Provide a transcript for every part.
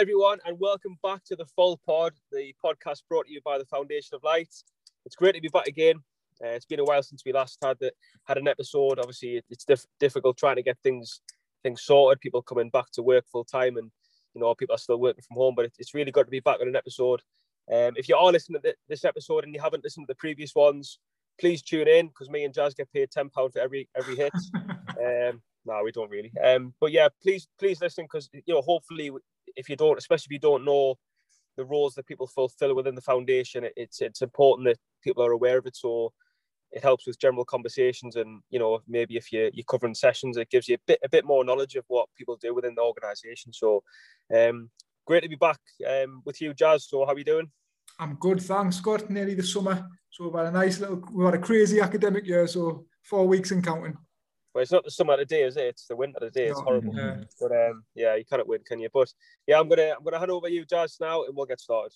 Hi, everyone, and welcome back to the Full Pod, the podcast brought to you by the Foundation of Light. It's great to be back again. Uh, it's been a while since we last had the, had an episode. Obviously, it's diff- difficult trying to get things things sorted. People coming back to work full time, and you know people are still working from home. But it, it's really good to be back on an episode. Um, if you are listening to this episode and you haven't listened to the previous ones, please tune in because me and Jazz get paid ten pound for every every hit. um, no, we don't really. Um, but yeah, please please listen because you know hopefully if you don't, especially if you don't know the roles that people fulfill within the foundation, it's it's important that people are aware of it. So it helps with general conversations, and you know maybe if you you're covering sessions, it gives you a bit a bit more knowledge of what people do within the organisation. So um, great to be back um, with you, Jazz. So how are you doing? I'm good, thanks, Scott. Nearly the summer, so we've had a nice little, we've had a crazy academic year, so four weeks and counting. Well, it's not the summer today, is it? It's the winter today. It's horrible. Yeah. But um, yeah, you cannot win, can you? But yeah, I'm gonna I'm gonna hand over you, Jazz, now, and we'll get started.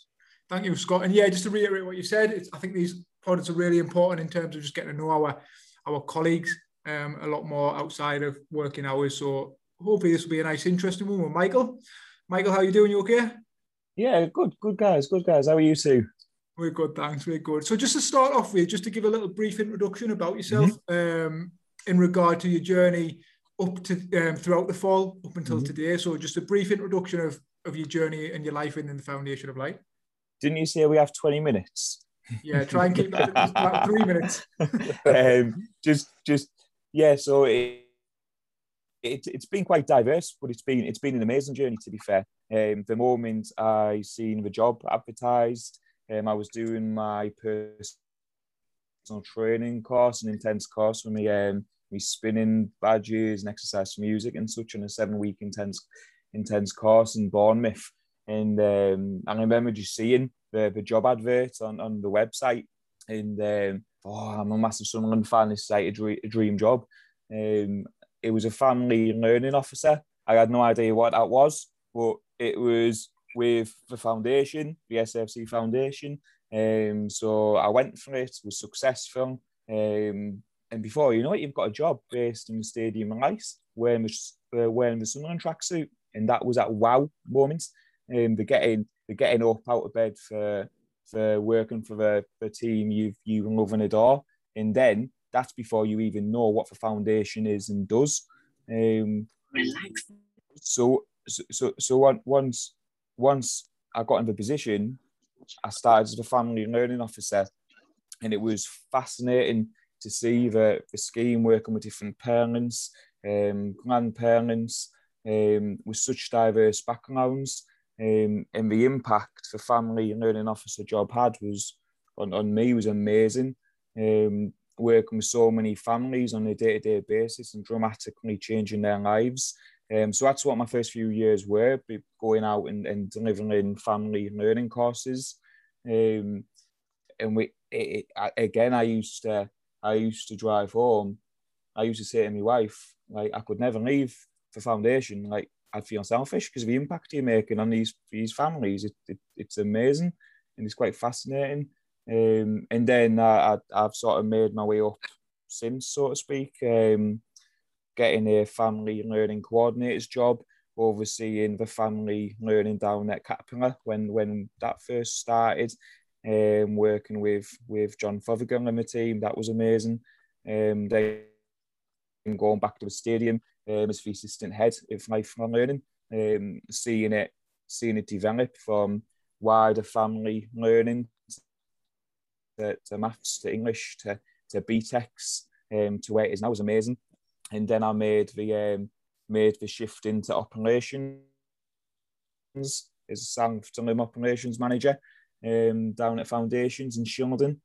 Thank you, Scott. And yeah, just to reiterate what you said, I think these products are really important in terms of just getting to know our our colleagues um, a lot more outside of working hours. So hopefully this will be a nice, interesting one with Michael. Michael, how you doing? You okay? Yeah, good, good guys, good guys. How are you two? We're good, thanks. We're good. So just to start off with, just to give a little brief introduction about yourself. Mm-hmm. Um, in regard to your journey up to um, throughout the fall up until mm-hmm. today. So just a brief introduction of, of your journey and your life within the Foundation of Light. Didn't you say we have 20 minutes? Yeah, try and keep that about three minutes. um, just, just, yeah. So it, it, has been quite diverse, but it's been it's been an amazing journey. To be fair, um, the moment I seen the job advertised, um, I was doing my personal training course, an intense course for me. Um, me spinning badges and exercise music and such in a seven week intense intense course in Bournemouth. And um, I remember just seeing the, the job advert on, on the website and um, oh, I'm a massive Sunderland fan. This is like a, dream, a dream job. Um, it was a family learning officer. I had no idea what that was, but it was with the foundation, the SFC Foundation. Um, so I went for it, was successful. Um, and before you know it, you've got a job based in the stadium in Rice, wearing the, uh, wearing the Sunderland tracksuit. And that was that wow moment. Um, they're getting they're getting up out of bed for for working for the, the team you've you love and adore. And then that's before you even know what the foundation is and does. Um, Relax. So so so once once I got in the position, I started as a family learning officer, and it was fascinating to see the, the scheme working with different parents, um, grandparents, um, with such diverse backgrounds. Um, and the impact the family learning officer job had was on, on me was amazing. Um, working with so many families on a day-to-day basis and dramatically changing their lives. Um, so that's what my first few years were, going out and, and delivering family learning courses. Um, and we, it, it, again, I used to I used to drive home, I used to say to my wife, like, I could never leave the foundation. Like, I'd feel selfish because of the impact you're making on these these families. It, it, it's amazing and it's quite fascinating. Um, and then I, I, have sort of made my way up since, so to speak, um, getting a family learning coordinator's job, overseeing the family learning down at Caterpillar when when that first started um, working with with John Fothergill and the team. That was amazing. Um, then going back to the stadium um, as the assistant head of lifelong learning, um, seeing it seeing it develop from wider family learning to, to maths to English to to BTECs um, to where it is now was amazing. And then I made the um, made the shift into operations as a Southampton operations manager um, down at Foundations in Shildon,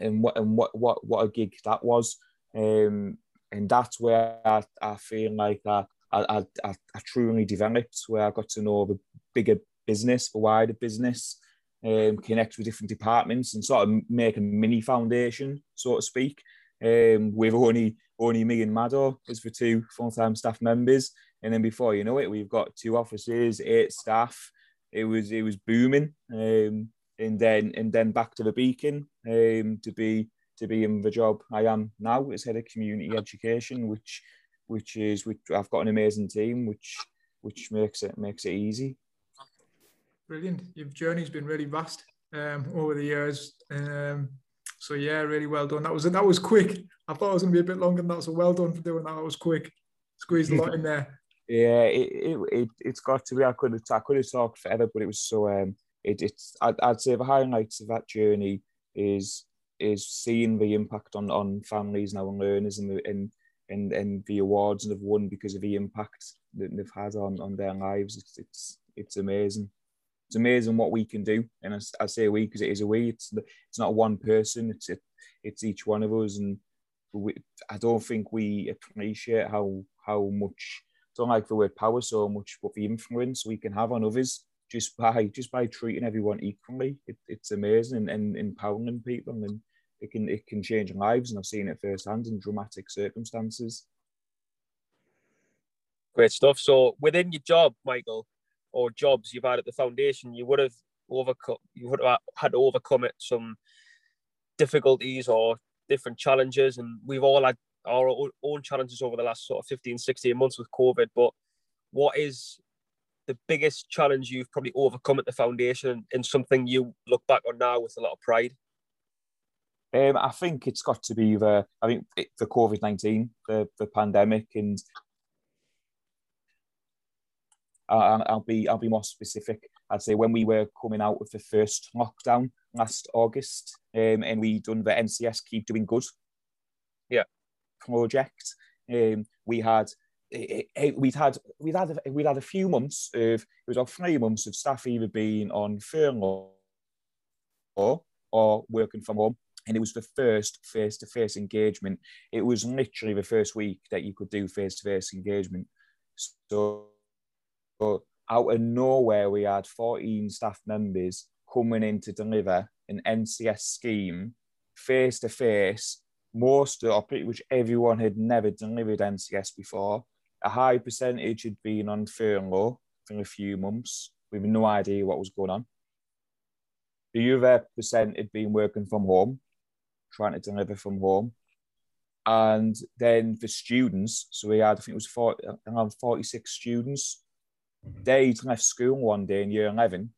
and what and what what what a gig that was. Um, and that's where I, I feel like I, I, I, I truly developed, where I got to know the bigger business, the wider business, um, connect with different departments, and sort of make a mini foundation, so to speak. Um, with only only me and Mado as the two full time staff members, and then before you know it, we've got two offices, eight staff. It was it was booming. Um, and then and then back to the Beacon um, to be to be in the job I am now as head of community education, which which is which I've got an amazing team, which which makes it makes it easy. Brilliant. Your journey's been really vast um, over the years. Um, so yeah, really well done. That was that was quick. I thought it was going to be a bit longer than that. So well done for doing that. That was quick. Squeezed a lot in there. Yeah, it, it, it it's got to be. I could have I could have talked forever, but it was so. Um, it, it's I'd, I'd say the highlights of that journey is is seeing the impact on on families now and learners and the, and and and the awards they've won because of the impact that they've had on on their lives. It's it's it's amazing. It's amazing what we can do, and I, I say we because it is a we. It's it's not one person. It's it, it's each one of us, and we, I don't think we appreciate how how much. Don't like the word power so much, but the influence we can have on others just by just by treating everyone equally. It, it's amazing and, empowering people, and it can it can change lives. And I've seen it firsthand in dramatic circumstances. Great stuff. So within your job, Michael, or jobs you've had at the foundation, you would have overcome you would have had to overcome it some difficulties or different challenges and we've all had our own challenges over the last sort of 15 16 months with covid but what is the biggest challenge you've probably overcome at the foundation and something you look back on now with a lot of pride um, I think it's got to be the I think the COVID nineteen, the the pandemic, and I'll, I'll be I'll be more specific. I'd say when we were coming out of the first lockdown last August, um, and we done the NCS Keep Doing Good, yeah, project. Um, we had we'd had we'd had we'd had a few months of it was about three months of staff either being on furlough or, or working from home and it was the first face-to-face engagement it was literally the first week that you could do face-to-face engagement so out of nowhere, we had 14 staff members coming in to deliver an NCS scheme face to face. Most or pretty much everyone had never delivered NCS before. A high percentage had been on furlough for a few months with no idea what was going on. The other percent had been working from home, trying to deliver from home. And then the students, so we had, I think it was 40, around 46 students mm-hmm. They'd left school one day in year 11,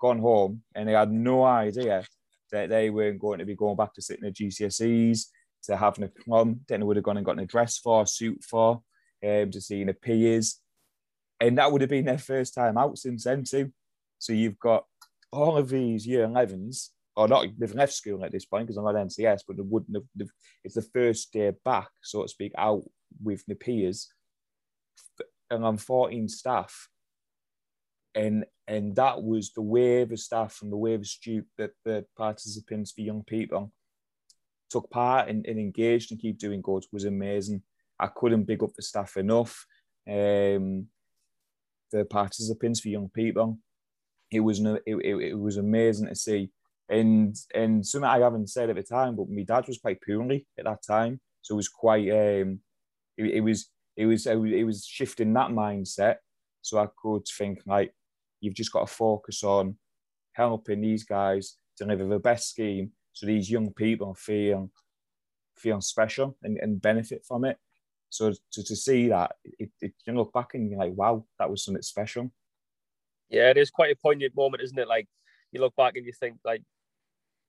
gone home, and they had no idea that they weren't going to be going back to sitting at GCSEs, to having a prom, then they would have gone and gotten a dress for, a suit for, um, to seeing a peers. And that would have been their first time out since then, too. So you've got all of these year 11s, or not, they've left school at this point because I'm not NCS, but they wouldn't have, it's the first day back, so to speak, out with the peers and I'm 14 staff. And and that was the wave of staff and the wave of student that the participants, the young people, took part and, and engaged and keep doing good was amazing. I couldn't big up the staff enough. Um, the participants, for young people, it was it, it, it was amazing to see. And and something I haven't said at the time, but my dad was quite poorly at that time, so it was quite um, it, it was it was it was shifting that mindset so I could think like you've just got to focus on helping these guys deliver the best scheme so these young people feel feel special and, and benefit from it. So to, to see that, it, it, you look back and you're like, wow, that was something special. Yeah, it is quite a poignant moment, isn't it? Like you look back and you think like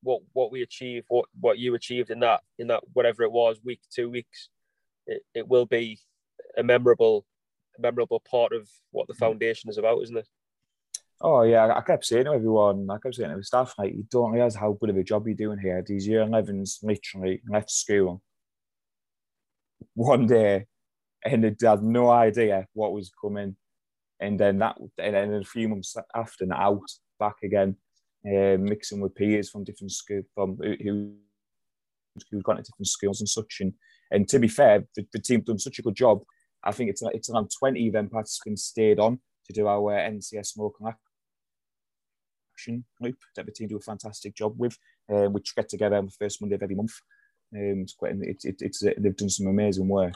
what what we achieved, what what you achieved in that in that whatever it was, week, two weeks, it, it will be a memorable, a memorable part of what the mm. foundation is about, isn't it? Oh yeah, I kept saying to everyone, I kept saying to the staff, like you don't realize how good of a job you're doing here. These year 11s literally left school one day and they had no idea what was coming. And then that, and then a few months after, and out back again, uh, mixing with peers from different school, from who who've gone to different schools and such. And, and to be fair, the, the team done such a good job I think it's it's around 20 event participants stayed on to do our NCS smoke action group that the team do a fantastic job with, um, which get together on the first Monday of every month. Um, it's quite, it, it, it's they've done some amazing work.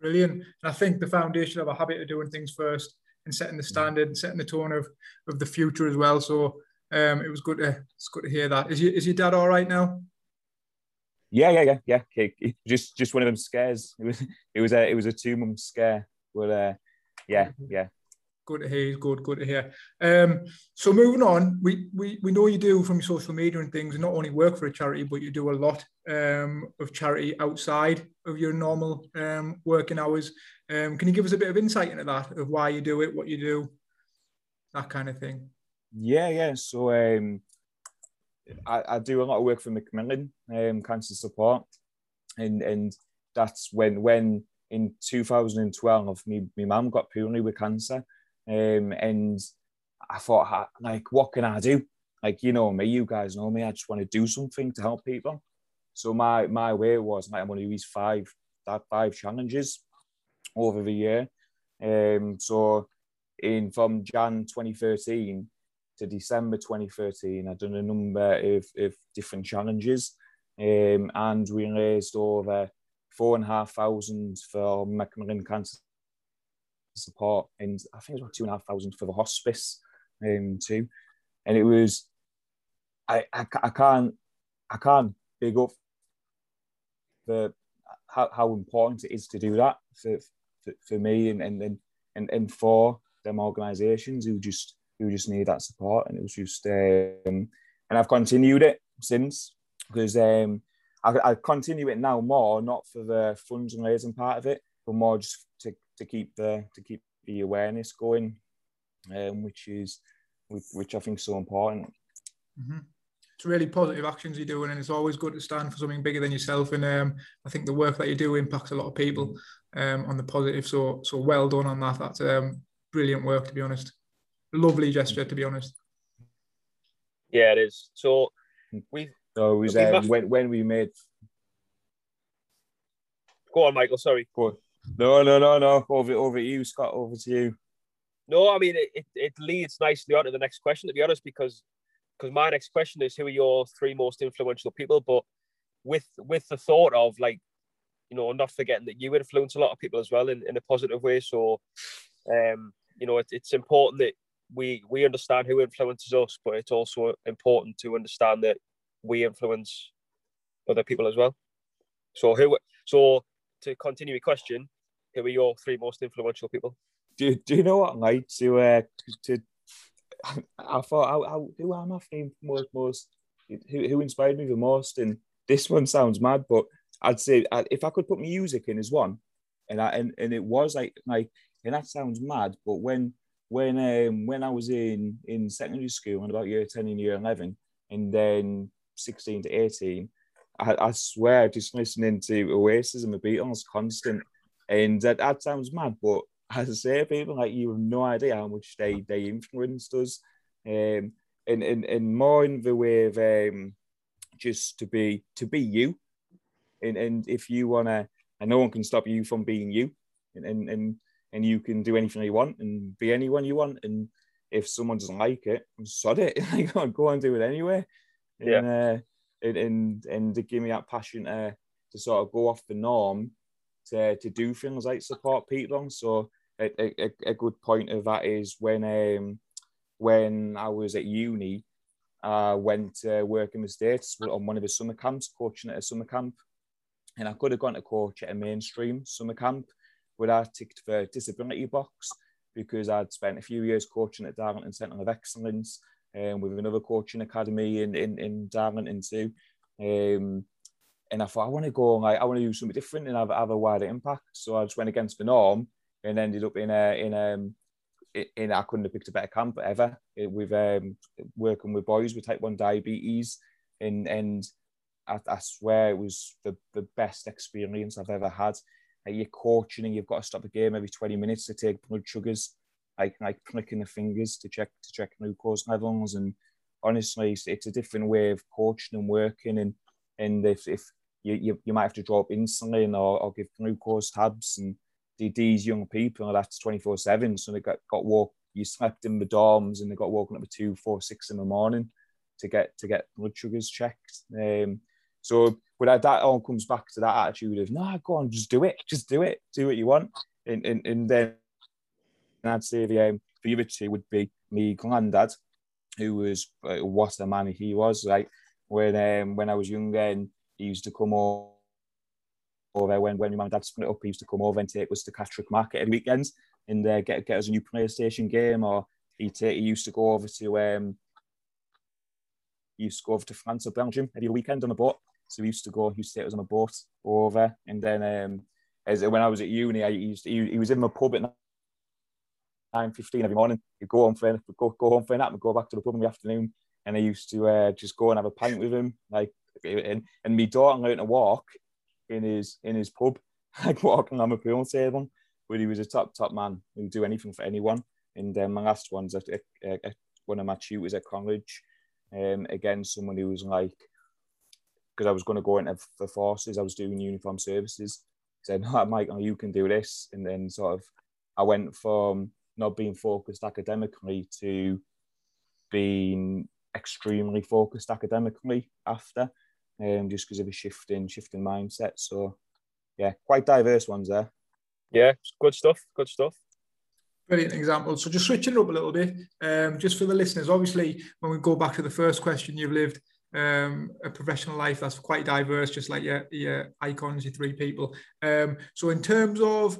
Brilliant. And I think the foundation of a habit of doing things first and setting the standard and setting the tone of, of the future as well. So um, it was good to it's good to hear that. Is your is your dad all right now? Yeah, yeah, yeah, yeah. Just just one of them scares. It was it was a it was a two month scare. But uh, yeah, yeah. Good to hear. Good, good to hear. Um, so moving on, we, we we know you do from your social media and things, not only work for a charity, but you do a lot um, of charity outside of your normal um, working hours. Um, can you give us a bit of insight into that, of why you do it, what you do, that kind of thing? Yeah, yeah. So um, I, I do a lot of work for Macmillan um, Cancer Support, and and that's when when in 2012 me my mum got poorly with cancer, um, and I thought like what can I do? Like you know me, you guys know me. I just want to do something to help people. So my my way was like I'm going to use five that five challenges over the year. Um, so in from Jan 2013 to December 2013, I've done a number of, of different challenges um, and we raised over four and a half thousand for Macmillan Cancer Support and I think it was about two and a half thousand for the hospice um, too. And it was, I, I, I can't, I can't big up the how, how important it is to do that for, for, for me and, and, and, and for them organisations who just who just need that support. And it was just, um, and I've continued it since because um, I, I continue it now more, not for the funds and raising part of it, but more just to, to keep the to keep the awareness going, um, which is which I think is so important. Mm-hmm. It's really positive actions you're doing, and it's always good to stand for something bigger than yourself. And um, I think the work that you do impacts a lot of people um, on the positive. So so well done on that. That's um, brilliant work, to be honest lovely gesture, to be honest. Yeah, it is. So we. So it was um, when when we made. Go on, Michael. Sorry. Go on. No, no, no, no. Over, over to you, Scott. Over to you. No, I mean it, it, leads nicely on to the next question. To be honest, because because my next question is who are your three most influential people, but with with the thought of like, you know, not forgetting that you influence a lot of people as well in, in a positive way. So, um, you know, it, it's important that we we understand who influences us, but it's also important to understand that we influence other people as well. So who so to continue your question, who are your three most influential people? Do, do you know what I like to uh, to I thought how, how who am I thinking most most who, who inspired me the most and this one sounds mad but I'd say uh, if I could put music in as one and I and, and it was like like and that sounds mad but when when um, when I was in in secondary school and about year 10 and year 11 and then 16 to 18 I, I swear just listening to Oasis and the Beatles constant and that, that sounds mad but as I say people like you have no idea how much they they influenced us um, and, and, and more in the way of um, just to be to be you and, and if you want to and no one can stop you from being you and, and, and and you can do anything you want and be anyone you want. And if someone doesn't like it, sod it. go and do it anyway. Yeah. And, uh, and, and, and to give me that passion to, to sort of go off the norm to, to do things like support people. So a, a, a good point of that is when um, when I was at uni, I went to work in the States on one of the summer camps, coaching at a summer camp. And I could have gone to coach at a mainstream summer camp, but I ticked the disability box because I'd spent a few years coaching at Darlington Centre of Excellence um, with another coaching academy in, in, in Darlington too. Um, and I thought, I want to go, like, I want to do something different and have, have a wider impact. So I just went against the norm and ended up in a, in um, in I couldn't have picked a better camp ever with um, working with boys with type 1 diabetes and and I, I swear it was the, the best experience I've ever had uh, you're coaching and you've got to stop the game every 20 minutes to take blood sugars, like like clicking the fingers to check to check glucose levels. And honestly, it's, it's a different way of coaching and working. And and if, if you, you, you might have to drop insulin or, or give glucose tabs and these young people that's 24 7 so they got got walk you slept in the dorms and they got woken up at two four six in the morning to get to get blood sugars checked um, so but that all comes back to that attitude of, no, go on, just do it, just do it, do what you want. And, and, and then I'd say the, um, the other two would be me granddad, who was uh, what a man he was. Like when um, when I was younger, and he used to come over when when my dad split up, he used to come over and take us to Catterick Market every weekend. and uh, get get us a new PlayStation game, or he, he used to go over to um, he used to go over to France or Belgium every weekend on a boat. So he used to go, he used to take us on a boat over, and then um, as when I was at uni, I used to, he, he was in my pub at nine fifteen every morning. He'd go home for go go home for a nap and go back to the pub in the afternoon. And I used to uh, just go and have a pint with him, like and and my daughter learned to walk in his in his pub, like walking on a pool table. But he was a top top man. He would do anything for anyone. And um, my last one's at, at, at one of my tutors at college. Um, again, someone who was like, because I was going to go into the forces, I was doing uniform services. Said, no, Michael, you can do this. And then sort of, I went from not being focused academically to being extremely focused academically after, um, just because of a shift in shifting mindset. So, yeah, quite diverse ones there. Yeah, good stuff. Good stuff. Brilliant example. So just switching it up a little bit, um, just for the listeners, obviously, when we go back to the first question, you've lived um, a professional life that's quite diverse, just like your, your icons, your three people. Um, so in terms of,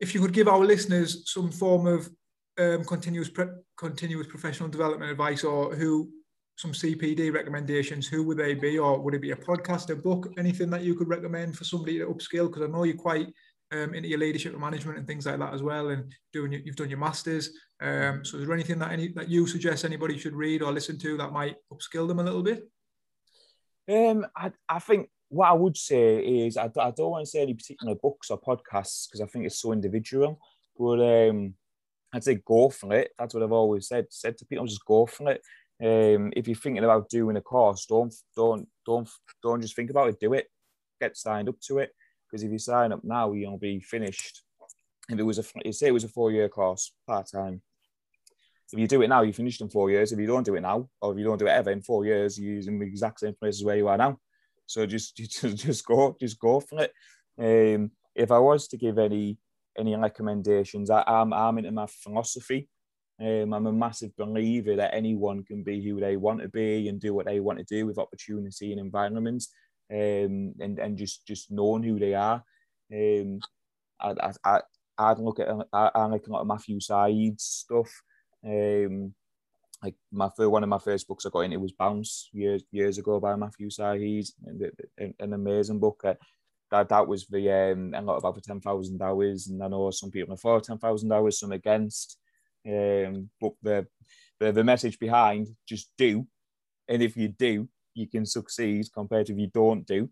if you could give our listeners some form of um, continuous continuous professional development advice or who some CPD recommendations, who would they be? Or would it be a podcast, a book, anything that you could recommend for somebody to upskill? Because I know you're quite um, into your leadership and management and things like that as well, and doing your, you've done your masters. Um, so, is there anything that any that you suggest anybody should read or listen to that might upskill them a little bit? Um, I, I think what I would say is I, I don't want to say any particular books or podcasts because I think it's so individual. But um, I'd say go for it. That's what I've always said. Said to people, just go for it. Um, if you're thinking about doing a course, don't don't don't don't just think about it. Do it. Get signed up to it. Because if you sign up now, you'll be finished. If it was a, you say it was a four-year course, part-time. If you do it now, you're finished in four years. If you don't do it now, or if you don't do it ever in four years, you're using the exact same places where you are now. So just just, just go, just go for it. Um, if I was to give any any recommendations, I, am I'm, I'm into my philosophy. Um, I'm a massive believer that anyone can be who they want to be and do what they want to do with opportunity and environment um, and and just just knowing who they are. Um, I I I'd look at I, I like a lot of Matthew Syed's stuff. Um, like my first, one of my first books I got into was Bounce years years ago by Matthew an, an amazing book. That that was the um, a lot about the ten thousand hours, and I know some people are for ten thousand hours, some against. Um, but the, the the message behind just do, and if you do, you can succeed compared to if you don't do.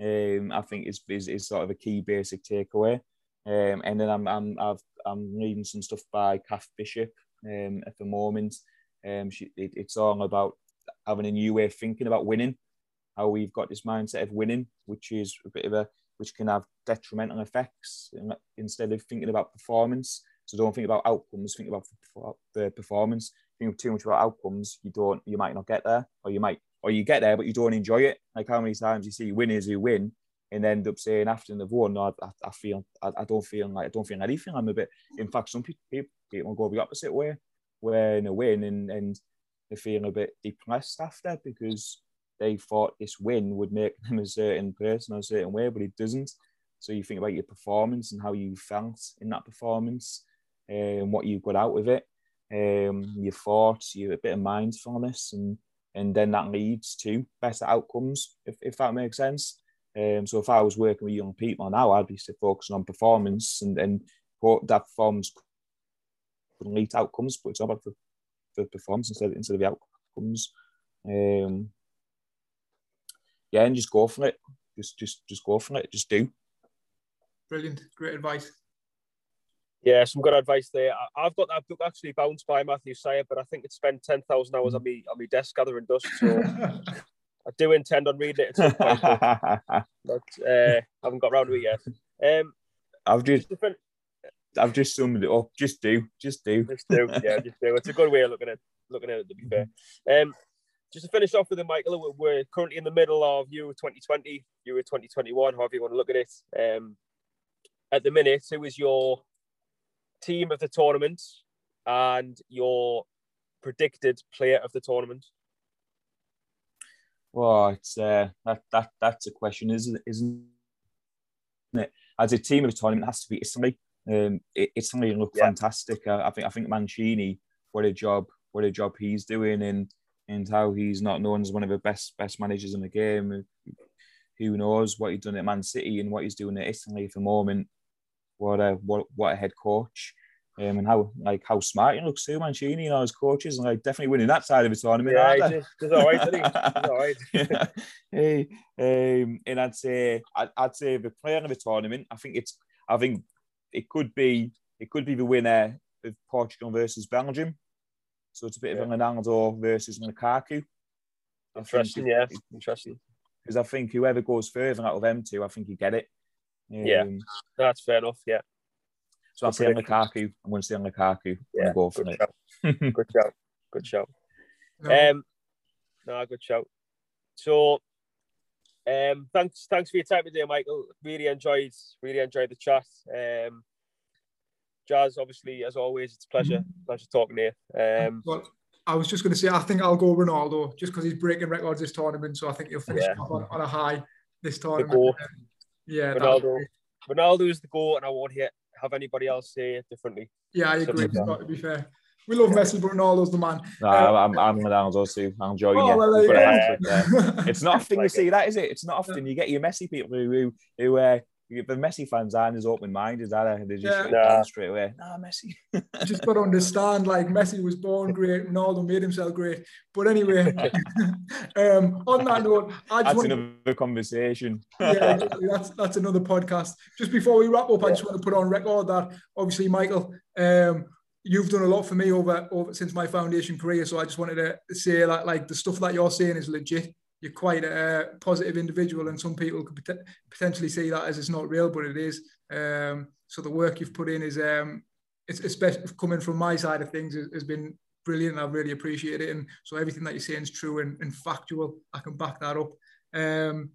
Um, I think is, is is sort of a key basic takeaway. Um, and then I'm I'm I've, I'm reading some stuff by Cath Bishop um, at the moment. Um, she, it, it's all about having a new way of thinking about winning. How we've got this mindset of winning, which is a bit of a which can have detrimental effects instead of thinking about performance. So don't think about outcomes, think about the performance. Think too much about outcomes, you don't, you might not get there, or you might or you get there but you don't enjoy it. Like how many times you see winners who win and end up saying after they've won, no, I, I feel I, I, don't feel like I don't feel anything. I'm a bit. In fact, some people people go the opposite way, where a win and and they feel a bit depressed after because they thought this win would make them a certain person a certain way, but it doesn't. So you think about your performance and how you felt in that performance, and um, what you got out of it, um, your thoughts, your a bit of mindfulness, and and then that leads to better outcomes, if, if that makes sense. Um, so if I was working with young people now, I'd be focusing on performance and, and what that performance could lead to outcomes, but it's about the, the performance instead, instead of the outcomes. Um, yeah, and just go for it. Just just just go for it. Just do. Brilliant. Great advice. Yeah, some good advice there. I, have got that book actually bounced by Matthew Syed, but I think it's spent ten thousand hours on me on my desk gathering dust. So I do intend on reading it at some point, but uh, haven't got around to it yet. Um, I've just, just I've just summed it up. Just do, just do, just do. Yeah, just do. It's a good way of looking at looking at it. To be fair, um, just to finish off with the Michael, we're currently in the middle of Euro 2020, Euro 2021, however you want to look at it. Um, at the minute, who is your team of the tournament and your predicted player of the tournament? Well, it's uh, that that that's a question, isn't isn't it? As a team of the tournament, it has to be Italy. Um, it, Italy look yeah. fantastic. I, I, think I think Mancini, what a job, what a job he's doing, and and how he's not known as one of the best best managers in the game. Who knows what he's done at Man City and what he's doing at Italy for the moment. What a what what a head coach. Um, and how like how smart he looks too, Mancini and all his coaches, and like definitely winning that side of the tournament. Yeah, he's, he's all right, isn't he? All right. yeah. Hey, um, and I'd say I'd, I'd say the player of the tournament. I think it's I think it could be it could be the winner of Portugal versus Belgium. So it's a bit yeah. of a Ronaldo versus Lukaku. Interesting, yeah, interesting. Because I think whoever goes further out of them two, I think you get it. Um, yeah, that's fair enough. Yeah. So I'll say Lukaku. I'm going to say Lukaku. Yeah, go for it. good shout. Good shout. No. Um, no, good shout. So, um, thanks, thanks for your time today, Michael. Really enjoyed, really enjoyed the chat. Um, Jazz, obviously, as always, it's a pleasure, mm-hmm. pleasure talking to you. Um, well, I was just going to say, I think I'll go Ronaldo just because he's breaking records this tournament. So I think he'll finish yeah. on, on, a high this tournament. Yeah, Ronaldo. Ronaldo is the goal, and I won't hit have anybody else say it differently. Yeah, I agree. to be fair. We love Messi, but Ronaldo's the man. No, um, I'm, I'm Ronaldo too. I'm enjoying oh, well, yeah. It's not often like you see it. that, is it? It's not often you get your Messi people who who who uh, the Messi fans aren't as open minded, are they? They just yeah. straight away. Nah, Messi. just got to understand, like Messi was born great, Ronaldo made himself great. But anyway, um, on that note, I just that's want another to, conversation. yeah, that's that's another podcast. Just before we wrap up, I just want to put on record that obviously, Michael. Um, you've done a lot for me over, over since my foundation career. So I just wanted to say that like the stuff that you're saying is legit you're quite a positive individual, and some people could pot- potentially see that as it's not real, but it is. Um, so the work you've put in is, um, it's especially coming from my side of things, has, has been brilliant. I really appreciate it, and so everything that you're saying is true and, and factual. I can back that up. Um,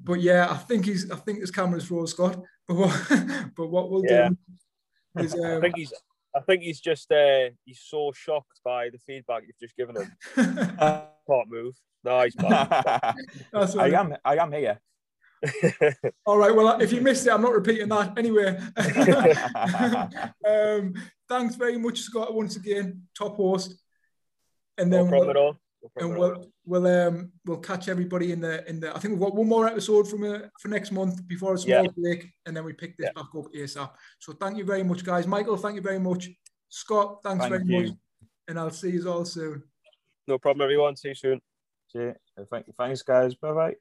but yeah, I think he's. I think his camera's roll, Scott. But what, but what we'll yeah. do is, um, I think he's. I think he's just. Uh, he's so shocked by the feedback you've just given him. Part move. Nice, I am. I am here. All right. Well, if you missed it, I'm not repeating that anyway. um, thanks very much, Scott. Once again, top host. And then no problem we'll, at all. No and we'll we'll um we'll catch everybody in the in the. I think we've got one more episode from uh, for next month before a small yeah. break, and then we pick this yeah. back up asap. So thank you very much, guys. Michael, thank you very much. Scott, thanks thank very you. much, and I'll see you all soon. No problem, everyone. See you soon. Yeah, thanks, guys. Bye bye.